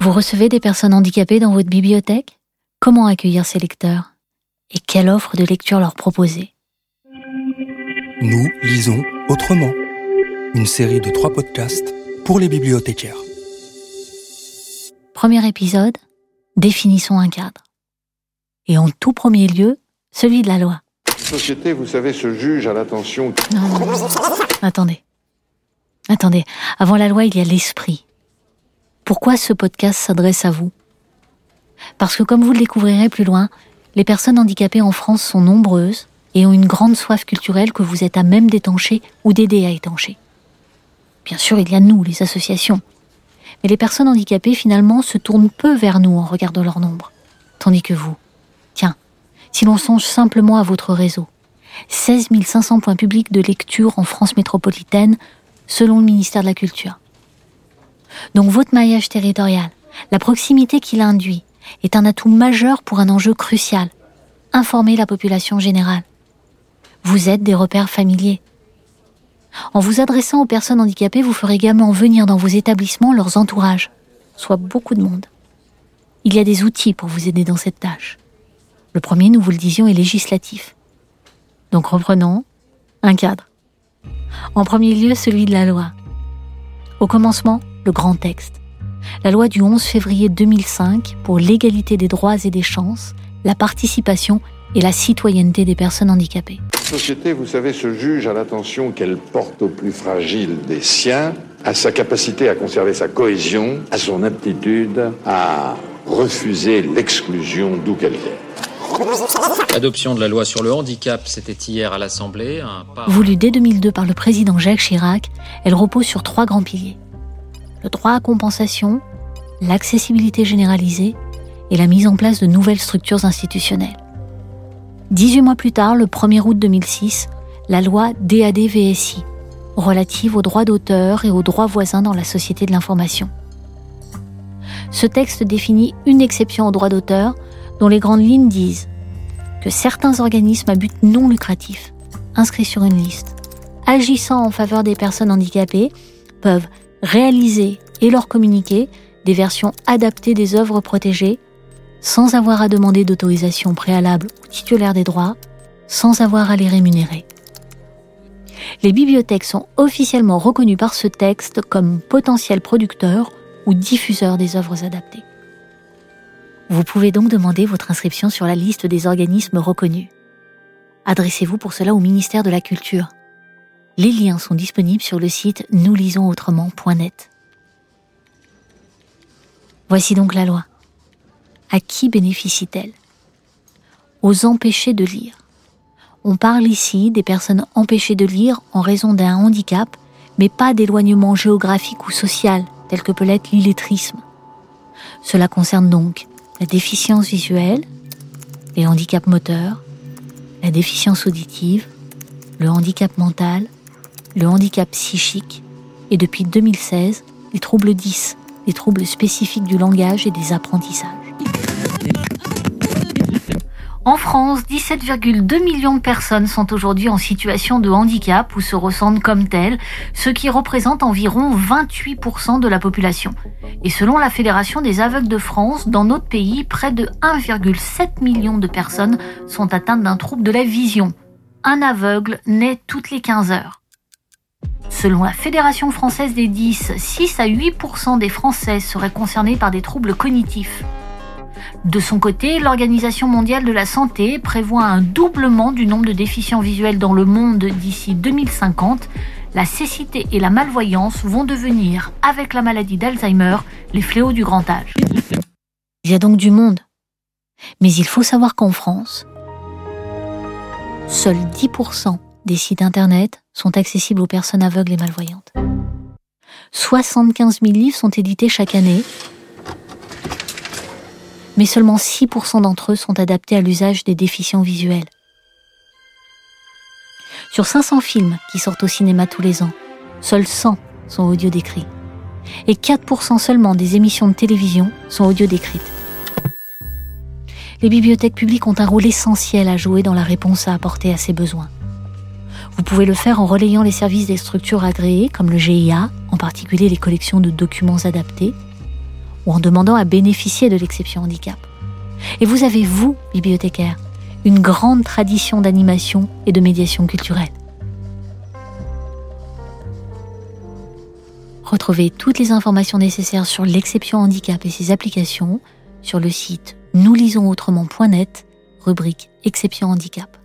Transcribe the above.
Vous recevez des personnes handicapées dans votre bibliothèque? Comment accueillir ces lecteurs? Et quelle offre de lecture leur proposer? Nous lisons autrement. Une série de trois podcasts pour les bibliothécaires. Premier épisode, définissons un cadre. Et en tout premier lieu, celui de la loi. société, vous savez, se juge à l'attention. Non, non, non. Attendez. Attendez. Avant la loi, il y a l'esprit. Pourquoi ce podcast s'adresse à vous Parce que comme vous le découvrirez plus loin, les personnes handicapées en France sont nombreuses et ont une grande soif culturelle que vous êtes à même d'étancher ou d'aider à étancher. Bien sûr, il y a nous, les associations. Mais les personnes handicapées, finalement, se tournent peu vers nous en regardant leur nombre. Tandis que vous, tiens, si l'on songe simplement à votre réseau, 16 500 points publics de lecture en France métropolitaine, selon le ministère de la Culture. Donc votre maillage territorial, la proximité qu'il induit, est un atout majeur pour un enjeu crucial, informer la population générale. Vous êtes des repères familiers. En vous adressant aux personnes handicapées, vous ferez également venir dans vos établissements leurs entourages, soit beaucoup de monde. Il y a des outils pour vous aider dans cette tâche. Le premier, nous vous le disions, est législatif. Donc reprenons un cadre. En premier lieu, celui de la loi. Au commencement, le grand texte. La loi du 11 février 2005 pour l'égalité des droits et des chances, la participation et la citoyenneté des personnes handicapées. société, vous savez, se juge à l'attention qu'elle porte au plus fragile des siens, à sa capacité à conserver sa cohésion, à son aptitude à refuser l'exclusion d'où qu'elle vienne. L'adoption de la loi sur le handicap, c'était hier à l'Assemblée. Un. Voulue dès 2002 par le président Jacques Chirac, elle repose sur trois grands piliers. Le droit à compensation, l'accessibilité généralisée et la mise en place de nouvelles structures institutionnelles. 18 mois plus tard, le 1er août 2006, la loi DAD-VSI, relative aux droits d'auteur et aux droits voisins dans la société de l'information. Ce texte définit une exception aux droits d'auteur dont les grandes lignes disent que certains organismes à but non lucratif, inscrits sur une liste, agissant en faveur des personnes handicapées, peuvent réaliser et leur communiquer des versions adaptées des œuvres protégées sans avoir à demander d'autorisation préalable au titulaire des droits, sans avoir à les rémunérer. Les bibliothèques sont officiellement reconnues par ce texte comme potentiels producteurs ou diffuseurs des œuvres adaptées. Vous pouvez donc demander votre inscription sur la liste des organismes reconnus. Adressez-vous pour cela au ministère de la Culture. Les liens sont disponibles sur le site nouslisonsautrement.net. Voici donc la loi. À qui bénéficie-t-elle? Aux empêchés de lire. On parle ici des personnes empêchées de lire en raison d'un handicap, mais pas d'éloignement géographique ou social, tel que peut l'être l'illettrisme. Cela concerne donc la déficience visuelle, les handicaps moteurs, la déficience auditive, le handicap mental, le handicap psychique et depuis 2016, les troubles 10, les troubles spécifiques du langage et des apprentissages. En France, 17,2 millions de personnes sont aujourd'hui en situation de handicap ou se ressentent comme telles, ce qui représente environ 28% de la population. Et selon la Fédération des aveugles de France, dans notre pays, près de 1,7 million de personnes sont atteintes d'un trouble de la vision. Un aveugle naît toutes les 15 heures. Selon la Fédération française des 10, 6 à 8% des Français seraient concernés par des troubles cognitifs. De son côté, l'Organisation mondiale de la santé prévoit un doublement du nombre de déficients visuels dans le monde d'ici 2050. La cécité et la malvoyance vont devenir, avec la maladie d'Alzheimer, les fléaux du grand âge. Il y a donc du monde. Mais il faut savoir qu'en France, seuls 10% des sites Internet sont accessibles aux personnes aveugles et malvoyantes. 75 000 livres sont édités chaque année mais seulement 6% d'entre eux sont adaptés à l'usage des déficients visuels. Sur 500 films qui sortent au cinéma tous les ans, seuls 100 sont audio décrits. Et 4% seulement des émissions de télévision sont audio décrites. Les bibliothèques publiques ont un rôle essentiel à jouer dans la réponse à apporter à ces besoins. Vous pouvez le faire en relayant les services des structures agréées comme le GIA, en particulier les collections de documents adaptés, ou en demandant à bénéficier de l'exception handicap. Et vous avez, vous, bibliothécaire, une grande tradition d'animation et de médiation culturelle. Retrouvez toutes les informations nécessaires sur l'exception handicap et ses applications sur le site nous lisons autrement.net, rubrique exception handicap.